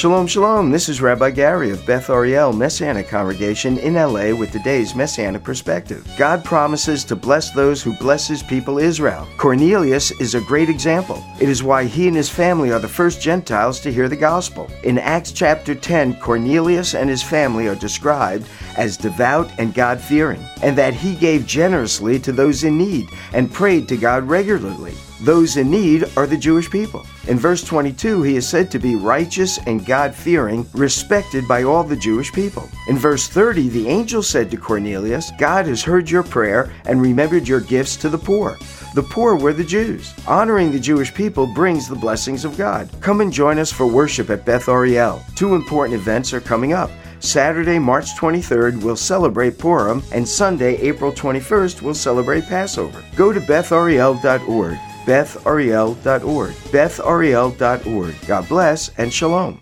Shalom, shalom. This is Rabbi Gary of Beth Ariel Messianic Congregation in LA with today's Messianic perspective. God promises to bless those who bless his people Israel. Cornelius is a great example. It is why he and his family are the first Gentiles to hear the gospel. In Acts chapter 10, Cornelius and his family are described as devout and God fearing, and that he gave generously to those in need and prayed to God regularly. Those in need are the Jewish people. In verse 22, he is said to be righteous and God fearing, respected by all the Jewish people. In verse 30, the angel said to Cornelius, God has heard your prayer and remembered your gifts to the poor. The poor were the Jews. Honoring the Jewish people brings the blessings of God. Come and join us for worship at Beth Ariel. Two important events are coming up. Saturday, March 23rd, we'll celebrate Purim, and Sunday, April 21st, we'll celebrate Passover. Go to bethariel.org, bethariel.org, bethariel.org. God bless and shalom.